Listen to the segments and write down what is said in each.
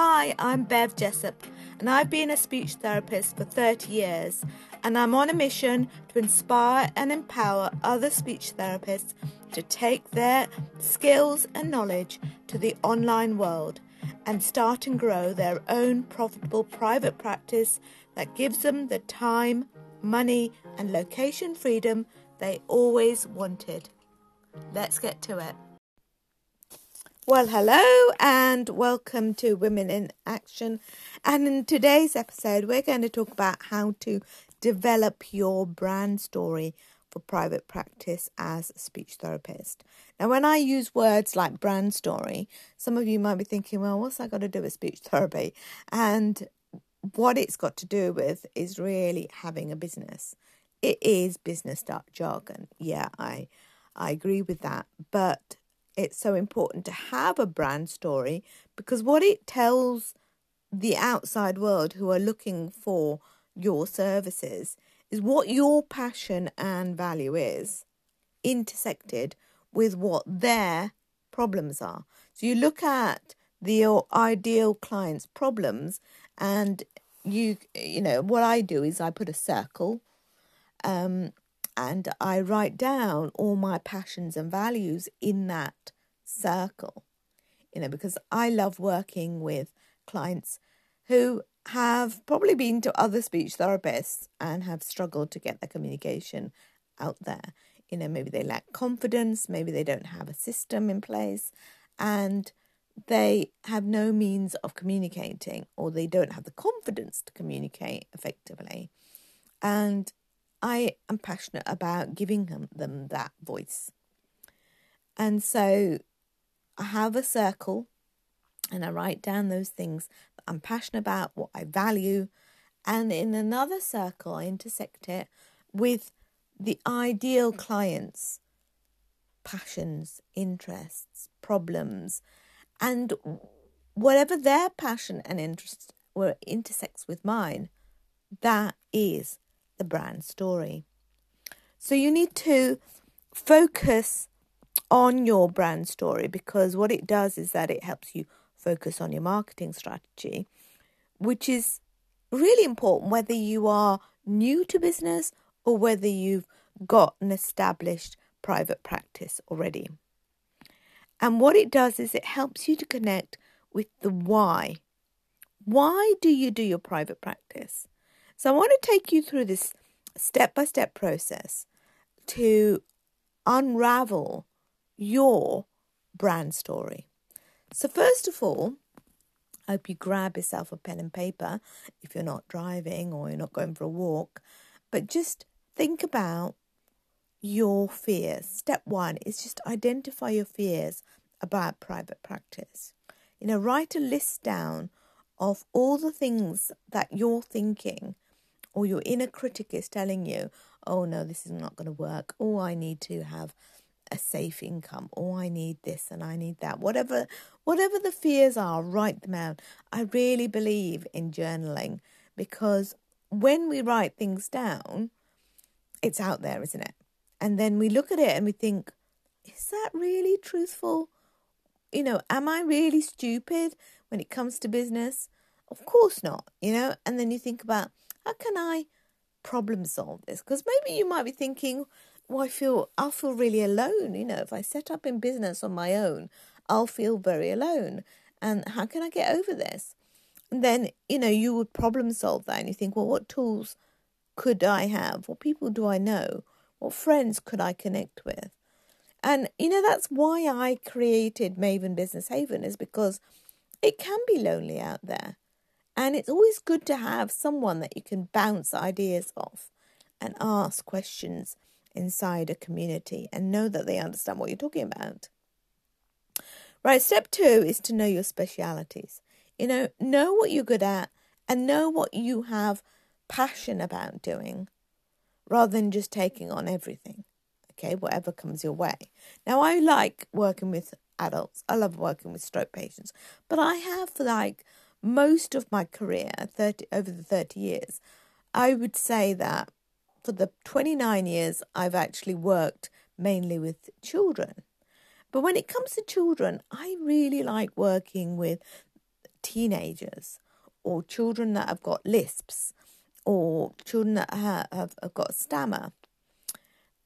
Hi, I'm Bev Jessup, and I've been a speech therapist for 30 years, and I'm on a mission to inspire and empower other speech therapists to take their skills and knowledge to the online world and start and grow their own profitable private practice that gives them the time, money, and location freedom they always wanted. Let's get to it. Well, hello and welcome to Women in Action. And in today's episode, we're going to talk about how to develop your brand story for private practice as a speech therapist. Now, when I use words like brand story, some of you might be thinking, well, what's that got to do with speech therapy? And what it's got to do with is really having a business. It is business jargon. Yeah, I I agree with that. But it's so important to have a brand story because what it tells the outside world who are looking for your services is what your passion and value is intersected with what their problems are. So you look at the ideal client's problems and you you know what I do is I put a circle um and I write down all my passions and values in that circle. You know, because I love working with clients who have probably been to other speech therapists and have struggled to get their communication out there. You know, maybe they lack confidence, maybe they don't have a system in place, and they have no means of communicating, or they don't have the confidence to communicate effectively. And I am passionate about giving them, them that voice. And so I have a circle and I write down those things that I'm passionate about, what I value. And in another circle, I intersect it with the ideal clients' passions, interests, problems, and whatever their passion and interest were intersects with mine, that is the brand story. So you need to focus on your brand story because what it does is that it helps you focus on your marketing strategy, which is really important whether you are new to business or whether you've got an established private practice already. And what it does is it helps you to connect with the why. Why do you do your private practice? So I want to take you through this step by step process to unravel your brand story. So, first of all, I hope you grab yourself a pen and paper if you're not driving or you're not going for a walk, but just think about your fears. Step one is just identify your fears about private practice. You know, write a list down of all the things that you're thinking or your inner critic is telling you, oh no, this is not going to work. Oh, I need to have a safe income. Oh, I need this and I need that. Whatever, whatever the fears are, write them out. I really believe in journaling because when we write things down, it's out there, isn't it? And then we look at it and we think, is that really truthful? You know, am I really stupid when it comes to business? Of course not, you know? And then you think about how can I problem solve this? Because maybe you might be thinking, well, I feel I'll feel really alone. You know, if I set up in business on my own, I'll feel very alone. And how can I get over this? And then, you know, you would problem solve that and you think, well, what tools could I have? What people do I know? What friends could I connect with? And, you know, that's why I created Maven Business Haven, is because it can be lonely out there. And it's always good to have someone that you can bounce ideas off and ask questions inside a community and know that they understand what you're talking about. Right, step two is to know your specialities. You know, know what you're good at and know what you have passion about doing rather than just taking on everything. Okay, whatever comes your way. Now, I like working with adults, I love working with stroke patients, but I have like most of my career, 30, over the 30 years, I would say that for the 29 years I've actually worked mainly with children. But when it comes to children, I really like working with teenagers or children that have got lisps or children that have, have, have got stammer.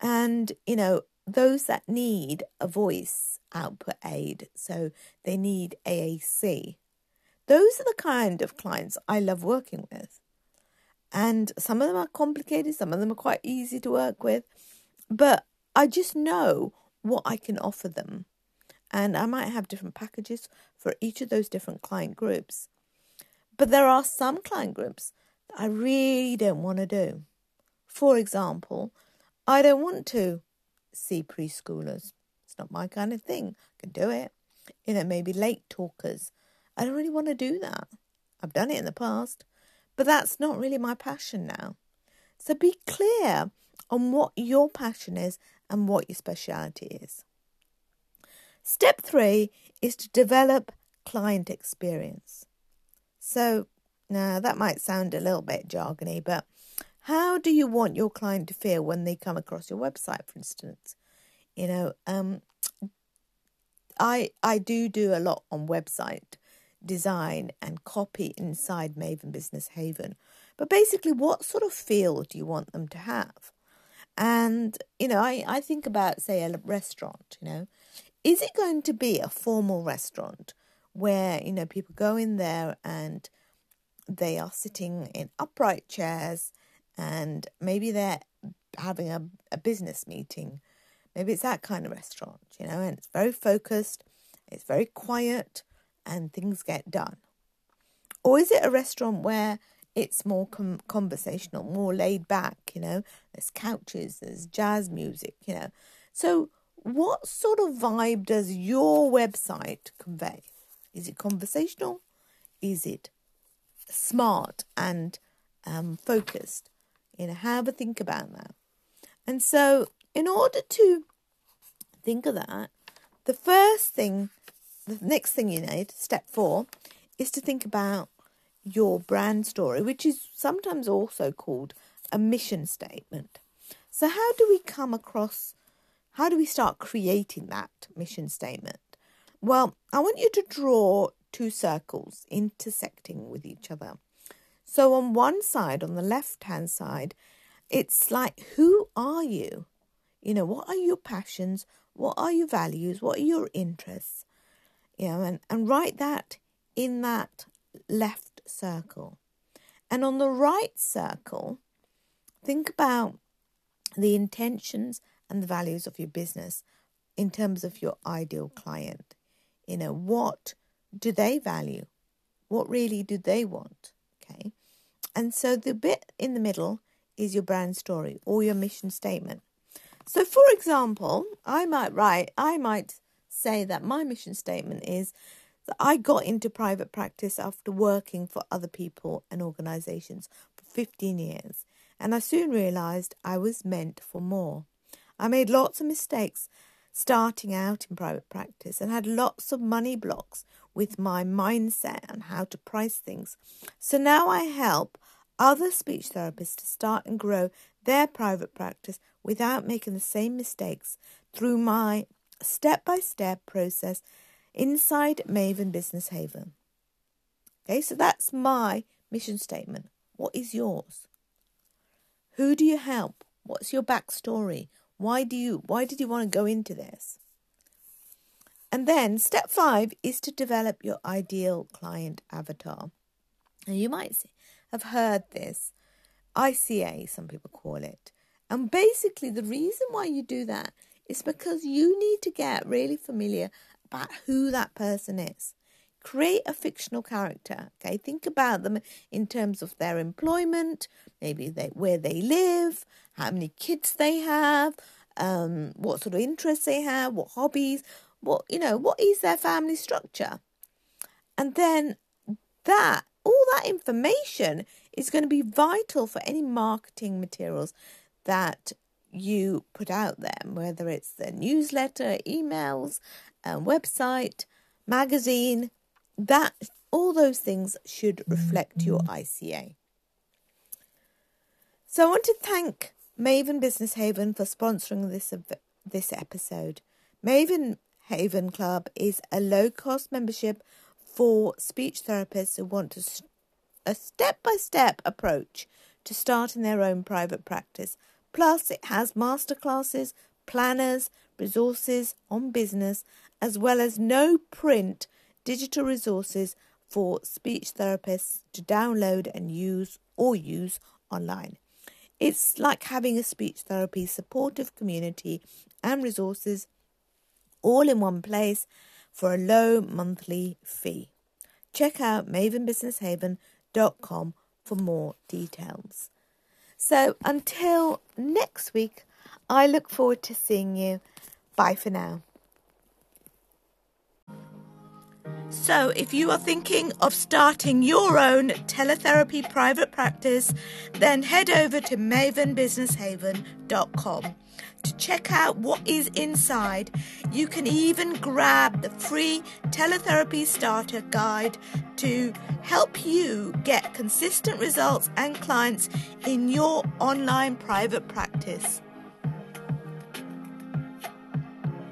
And, you know, those that need a voice output aid, so they need AAC. Those are the kind of clients I love working with. And some of them are complicated, some of them are quite easy to work with, but I just know what I can offer them. And I might have different packages for each of those different client groups. But there are some client groups that I really don't want to do. For example, I don't want to see preschoolers. It's not my kind of thing. I can do it. You know, maybe late talkers. I don't really want to do that. I've done it in the past, but that's not really my passion now. So be clear on what your passion is and what your speciality is. Step three is to develop client experience. So now that might sound a little bit jargony, but how do you want your client to feel when they come across your website, for instance? You know, um, I I do do a lot on website design and copy inside Maven Business Haven. But basically, what sort of feel do you want them to have? And, you know, I, I think about, say, a restaurant, you know, is it going to be a formal restaurant where, you know, people go in there and they are sitting in upright chairs and maybe they're having a, a business meeting? Maybe it's that kind of restaurant, you know, and it's very focused, it's very quiet, and things get done? Or is it a restaurant where it's more com- conversational, more laid back, you know? There's couches, there's jazz music, you know. So, what sort of vibe does your website convey? Is it conversational? Is it smart and um, focused? You know, have a think about that. And so, in order to think of that, the first thing the next thing you need, step four, is to think about your brand story, which is sometimes also called a mission statement. So, how do we come across, how do we start creating that mission statement? Well, I want you to draw two circles intersecting with each other. So, on one side, on the left hand side, it's like, who are you? You know, what are your passions? What are your values? What are your interests? You know, and, and write that in that left circle. And on the right circle, think about the intentions and the values of your business in terms of your ideal client. You know, what do they value? What really do they want? Okay. And so the bit in the middle is your brand story or your mission statement. So, for example, I might write, I might say that my mission statement is that I got into private practice after working for other people and organizations for 15 years, and I soon realized I was meant for more. I made lots of mistakes starting out in private practice and had lots of money blocks with my mindset and how to price things. So now I help other speech therapists to start and grow their private practice without making the same mistakes through my step by step process inside Maven Business Haven. Okay, so that's my mission statement. What is yours? Who do you help? What's your backstory? Why do you why did you want to go into this? And then step five is to develop your ideal client avatar. And you might have heard this. ICA, some people call it. And basically, the reason why you do that it's because you need to get really familiar about who that person is. Create a fictional character. Okay, think about them in terms of their employment, maybe they where they live, how many kids they have, um, what sort of interests they have, what hobbies, what you know, what is their family structure, and then that all that information is going to be vital for any marketing materials that you put out there, whether it's the newsletter, emails, um, website, magazine, that all those things should reflect your ICA. So I want to thank Maven Business Haven for sponsoring this this episode. Maven Haven Club is a low cost membership for speech therapists who want to a step by step approach to starting their own private practice. Plus, it has masterclasses, planners, resources on business, as well as no print digital resources for speech therapists to download and use or use online. It's like having a speech therapy supportive community and resources all in one place for a low monthly fee. Check out mavenbusinesshaven.com for more details. So until next week, I look forward to seeing you. Bye for now. So, if you are thinking of starting your own teletherapy private practice, then head over to mavenbusinesshaven.com to check out what is inside. You can even grab the free teletherapy starter guide to help you get consistent results and clients in your online private practice.